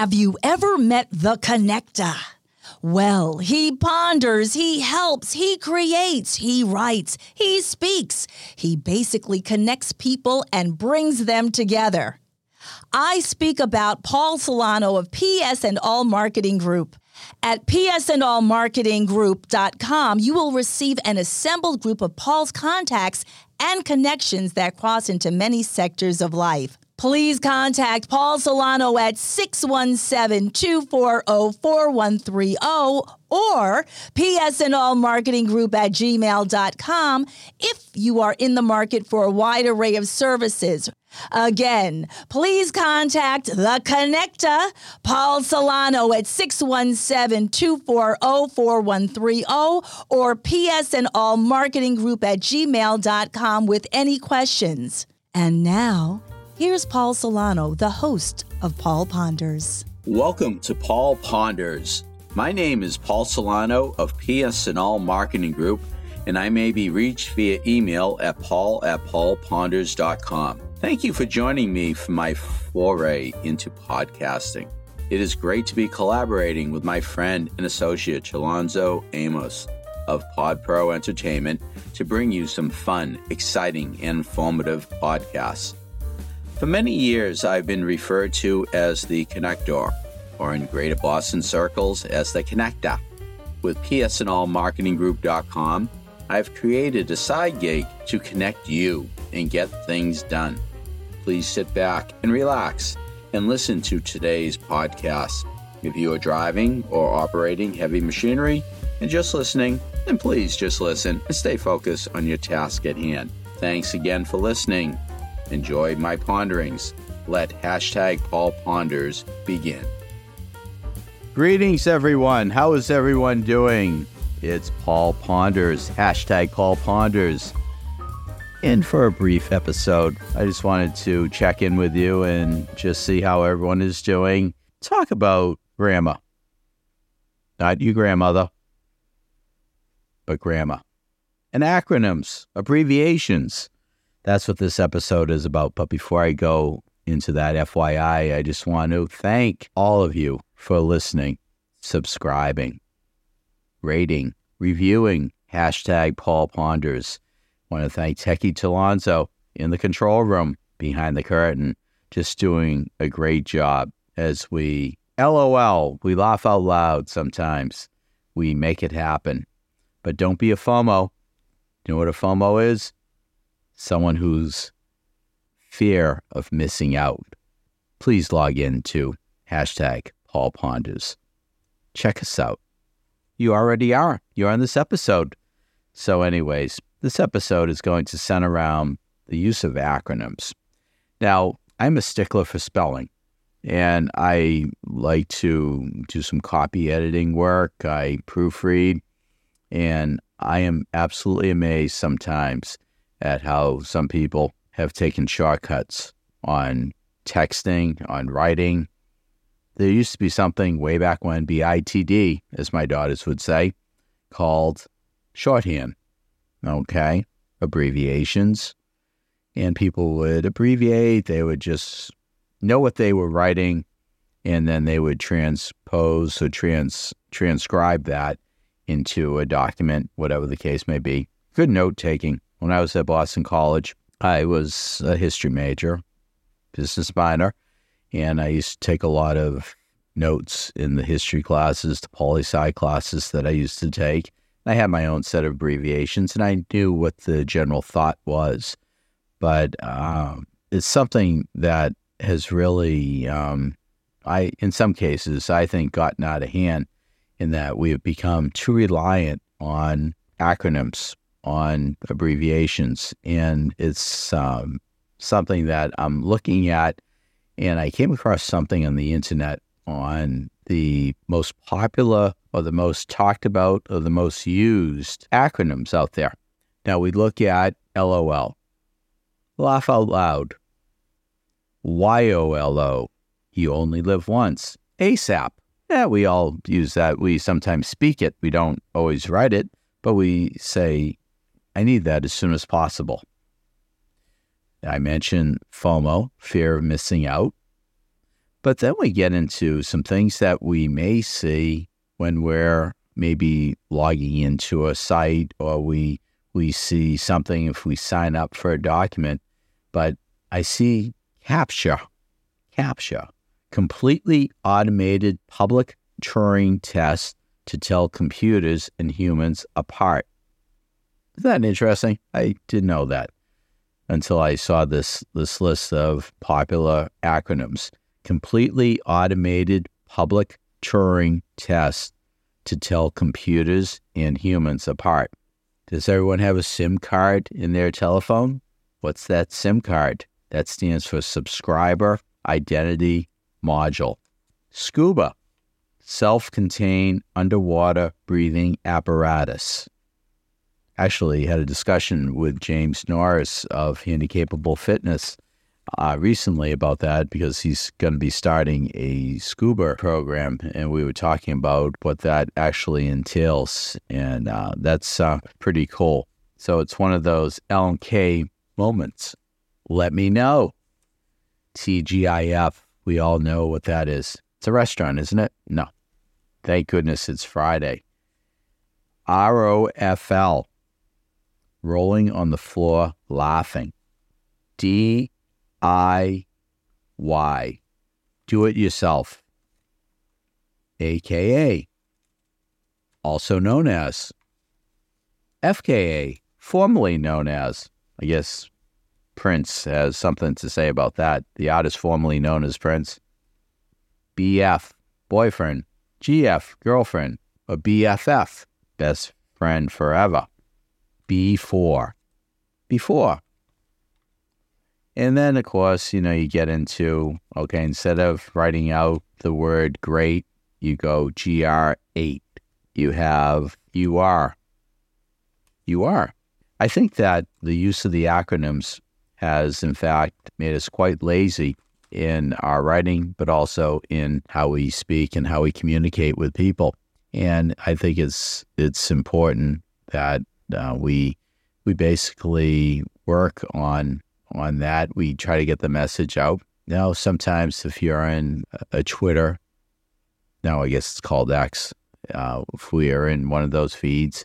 Have you ever met the connector? Well, he ponders, he helps, he creates, he writes, he speaks. He basically connects people and brings them together. I speak about Paul Solano of PS and All Marketing Group. At psandallmarketinggroup.com, you will receive an assembled group of Paul's contacts and connections that cross into many sectors of life. Please contact Paul Solano at 617 240 4130 or psandallmarketinggroup at gmail.com if you are in the market for a wide array of services. Again, please contact the connector, Paul Solano at 617-240-4130 or psandallmarketinggroup at gmail.com with any questions. And now, here's Paul Solano, the host of Paul Ponders. Welcome to Paul Ponders. My name is Paul Solano of PS and All Marketing Group, and I may be reached via email at paul at paulponders.com. Thank you for joining me for my foray into podcasting. It is great to be collaborating with my friend and associate Chalonzo Amos of PodPro Entertainment to bring you some fun, exciting, and informative podcasts. For many years, I've been referred to as the connector, or in Greater Boston circles as the connector. With psandallmarketinggroup.com, I've created a side gig to connect you and get things done please sit back and relax and listen to today's podcast. If you are driving or operating heavy machinery and just listening, then please just listen and stay focused on your task at hand. Thanks again for listening. Enjoy my ponderings. Let hashtag Paul Ponders begin. Greetings, everyone. How is everyone doing? It's Paul Ponders, hashtag Paul Ponders in for a brief episode. I just wanted to check in with you and just see how everyone is doing. Talk about grandma. Not you, grandmother, but grandma. And acronyms, abbreviations. That's what this episode is about. But before I go into that, FYI, I just want to thank all of you for listening, subscribing, rating, reviewing, hashtag Paul Ponders want to thank Techie Chalonzo in the control room behind the curtain, just doing a great job as we LOL, we laugh out loud sometimes. We make it happen. But don't be a FOMO. You know what a FOMO is? Someone who's fear of missing out. Please log in to hashtag Paul Ponders. Check us out. You already are. You're on this episode. So, anyways, this episode is going to center around the use of acronyms. Now, I'm a stickler for spelling, and I like to do some copy editing work. I proofread, and I am absolutely amazed sometimes at how some people have taken shortcuts on texting, on writing. There used to be something way back when, BITD, as my daughters would say, called shorthand okay, abbreviations. And people would abbreviate, they would just know what they were writing, and then they would transpose or trans transcribe that into a document, whatever the case may be. Good note taking. When I was at Boston College, I was a history major, business minor, and I used to take a lot of notes in the history classes, the poli sci classes that I used to take. I had my own set of abbreviations and I knew what the general thought was. But um, it's something that has really, um, I in some cases, I think, gotten out of hand in that we have become too reliant on acronyms, on abbreviations. And it's um, something that I'm looking at. And I came across something on the internet on the most popular or the most talked about or the most used acronyms out there. Now we look at LOL, laugh out loud, YOLO, you only live once, ASAP. Yeah, we all use that. We sometimes speak it. We don't always write it, but we say, I need that as soon as possible. I mentioned FOMO, fear of missing out. But then we get into some things that we may see when we're maybe logging into a site or we we see something if we sign up for a document. But I see CAPTCHA, CAPTCHA, completely automated public Turing test to tell computers and humans apart. Isn't that interesting? I didn't know that until I saw this this list of popular acronyms. Completely automated public Turing test to tell computers and humans apart. Does everyone have a SIM card in their telephone? What's that SIM card? That stands for Subscriber Identity Module. SCUBA, self contained underwater breathing apparatus. Actually, had a discussion with James Norris of Handicapable Fitness uh, recently about that because he's going to be starting a scuba program, and we were talking about what that actually entails, and uh, that's uh, pretty cool. So it's one of those LMK moments. Let me know. TGIF, we all know what that is. It's a restaurant, isn't it? No. Thank goodness it's Friday. ROFL, rolling on the floor laughing. D I Y. Do it yourself. AKA, also known as FKA, formerly known as, I guess Prince has something to say about that. The artist formerly known as Prince. BF, boyfriend. GF, girlfriend. Or BFF, best friend forever. B4, before. And then, of course, you know, you get into okay, instead of writing out the word great, you go GR8. You have you are. You are. I think that the use of the acronyms has, in fact, made us quite lazy in our writing, but also in how we speak and how we communicate with people. And I think it's it's important that uh, we we basically work on on that. We try to get the message out. Now, sometimes if you're in a Twitter, now I guess it's called X, uh, if we are in one of those feeds,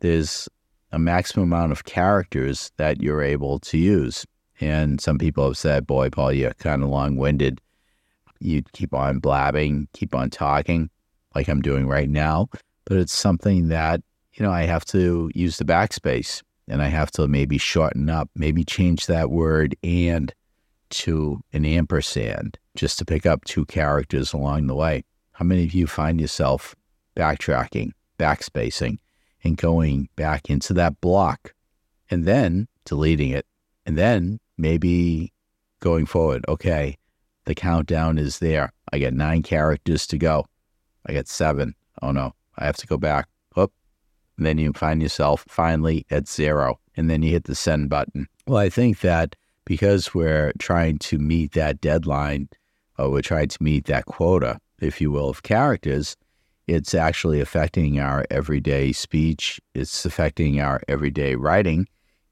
there's a maximum amount of characters that you're able to use. And some people have said, boy, Paul, you're kind of long winded. You keep on blabbing, keep on talking like I'm doing right now. But it's something that, you know, I have to use the backspace and I have to maybe shorten up, maybe change that word and to an ampersand just to pick up two characters along the way. How many of you find yourself backtracking, backspacing, and going back into that block and then deleting it? And then maybe going forward, okay, the countdown is there. I got nine characters to go. I got seven. Oh no, I have to go back. And then you find yourself finally at zero. And then you hit the send button. Well, I think that because we're trying to meet that deadline, or we're trying to meet that quota, if you will, of characters, it's actually affecting our everyday speech. It's affecting our everyday writing.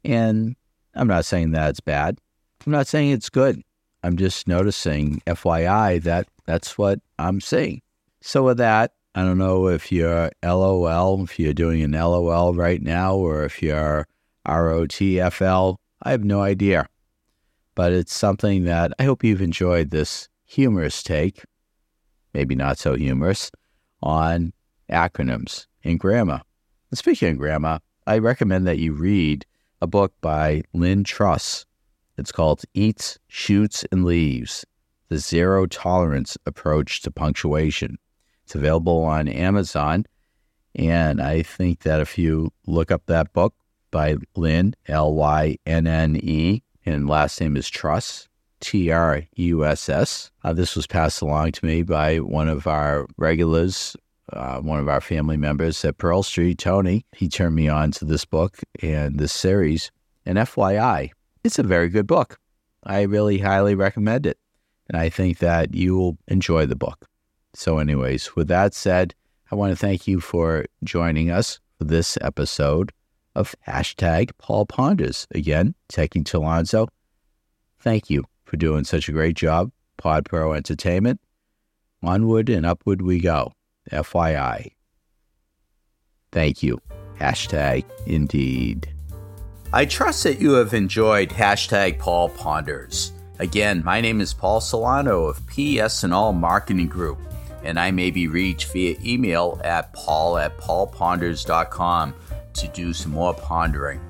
And I'm not saying that it's bad. I'm not saying it's good. I'm just noticing, FYI, that that's what I'm seeing. So, with that, I don't know if you're LOL, if you're doing an LOL right now, or if you're ROTFL. I have no idea. But it's something that I hope you've enjoyed this humorous take, maybe not so humorous, on acronyms and grammar. And speaking of grammar, I recommend that you read a book by Lynne Truss. It's called Eats, Shoots, and Leaves The Zero Tolerance Approach to Punctuation. It's available on Amazon. And I think that if you look up that book by Lynne, L Y N N E, and last name is Truss, T R U S S, uh, this was passed along to me by one of our regulars, uh, one of our family members at Pearl Street, Tony. He turned me on to this book and this series. And FYI, it's a very good book. I really highly recommend it. And I think that you will enjoy the book. So, anyways, with that said, I want to thank you for joining us for this episode of hashtag Paul Ponders. Again, taking to Alonzo, thank you for doing such a great job, Pod Pro Entertainment. Onward and upward we go. FYI. Thank you. Hashtag indeed. I trust that you have enjoyed hashtag Paul Ponders. Again, my name is Paul Solano of PS&All Marketing Group, and I may be reached via email at paul at paulponders.com to do some more pondering.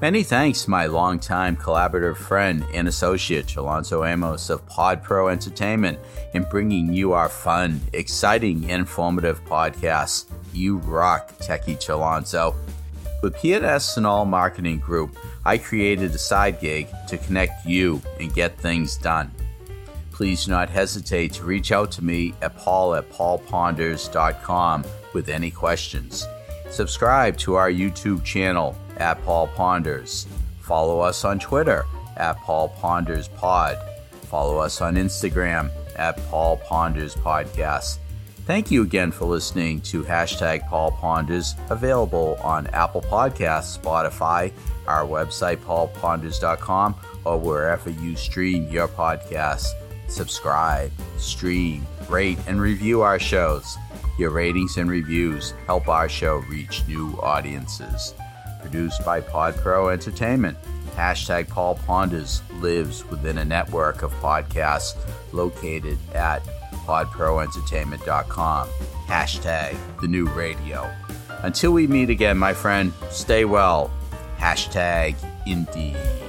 Many thanks my longtime collaborative friend and associate, Alonso Amos of Pod Pro Entertainment, in bringing you our fun, exciting, informative podcasts. You rock, Techie Chalonzo. With PNS and All Marketing Group, I created a side gig to connect you and get things done. Please do not hesitate to reach out to me at paul at paulponders.com with any questions. Subscribe to our YouTube channel at Paul Ponders. Follow us on Twitter at Paul Ponders Pod. Follow us on Instagram at Paul Ponders Podcast. Thank you again for listening to hashtag Paul Ponders, available on Apple Podcasts, Spotify, our website, paulponders.com, or wherever you stream your podcasts. Subscribe, stream, rate, and review our shows. Your ratings and reviews help our show reach new audiences. Produced by PodPro Entertainment. Hashtag Paul Ponders lives within a network of podcasts located at podproentertainment.com. Hashtag the new radio. Until we meet again, my friend, stay well. Hashtag indeed.